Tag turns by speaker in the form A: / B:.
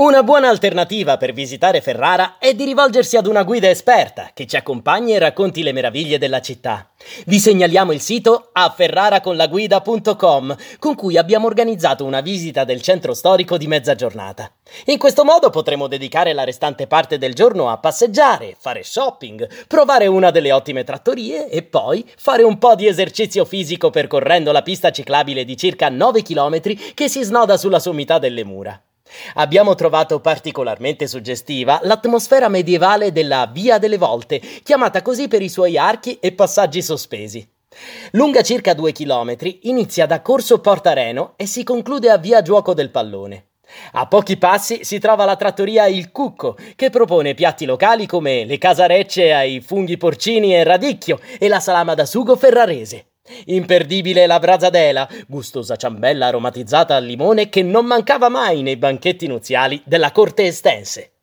A: Una buona alternativa per visitare Ferrara è di rivolgersi ad una guida esperta che ci accompagni e racconti le meraviglie della città. Vi segnaliamo il sito afferraraconlaguida.com con cui abbiamo organizzato una visita del centro storico di mezza giornata. In questo modo potremo dedicare la restante parte del giorno a passeggiare, fare shopping, provare una delle ottime trattorie e poi fare un po' di esercizio fisico percorrendo la pista ciclabile di circa 9 km che si snoda sulla sommità delle mura. Abbiamo trovato particolarmente suggestiva l'atmosfera medievale della Via delle Volte, chiamata così per i suoi archi e passaggi sospesi. Lunga circa due chilometri, inizia da Corso Portareno e si conclude a Via Giuoco del Pallone. A pochi passi si trova la trattoria Il Cucco, che propone piatti locali come le casarecce ai funghi porcini e radicchio e la salama da sugo ferrarese. Imperdibile la brazadela, gustosa ciambella aromatizzata al limone che non mancava mai nei banchetti nuziali della corte estense.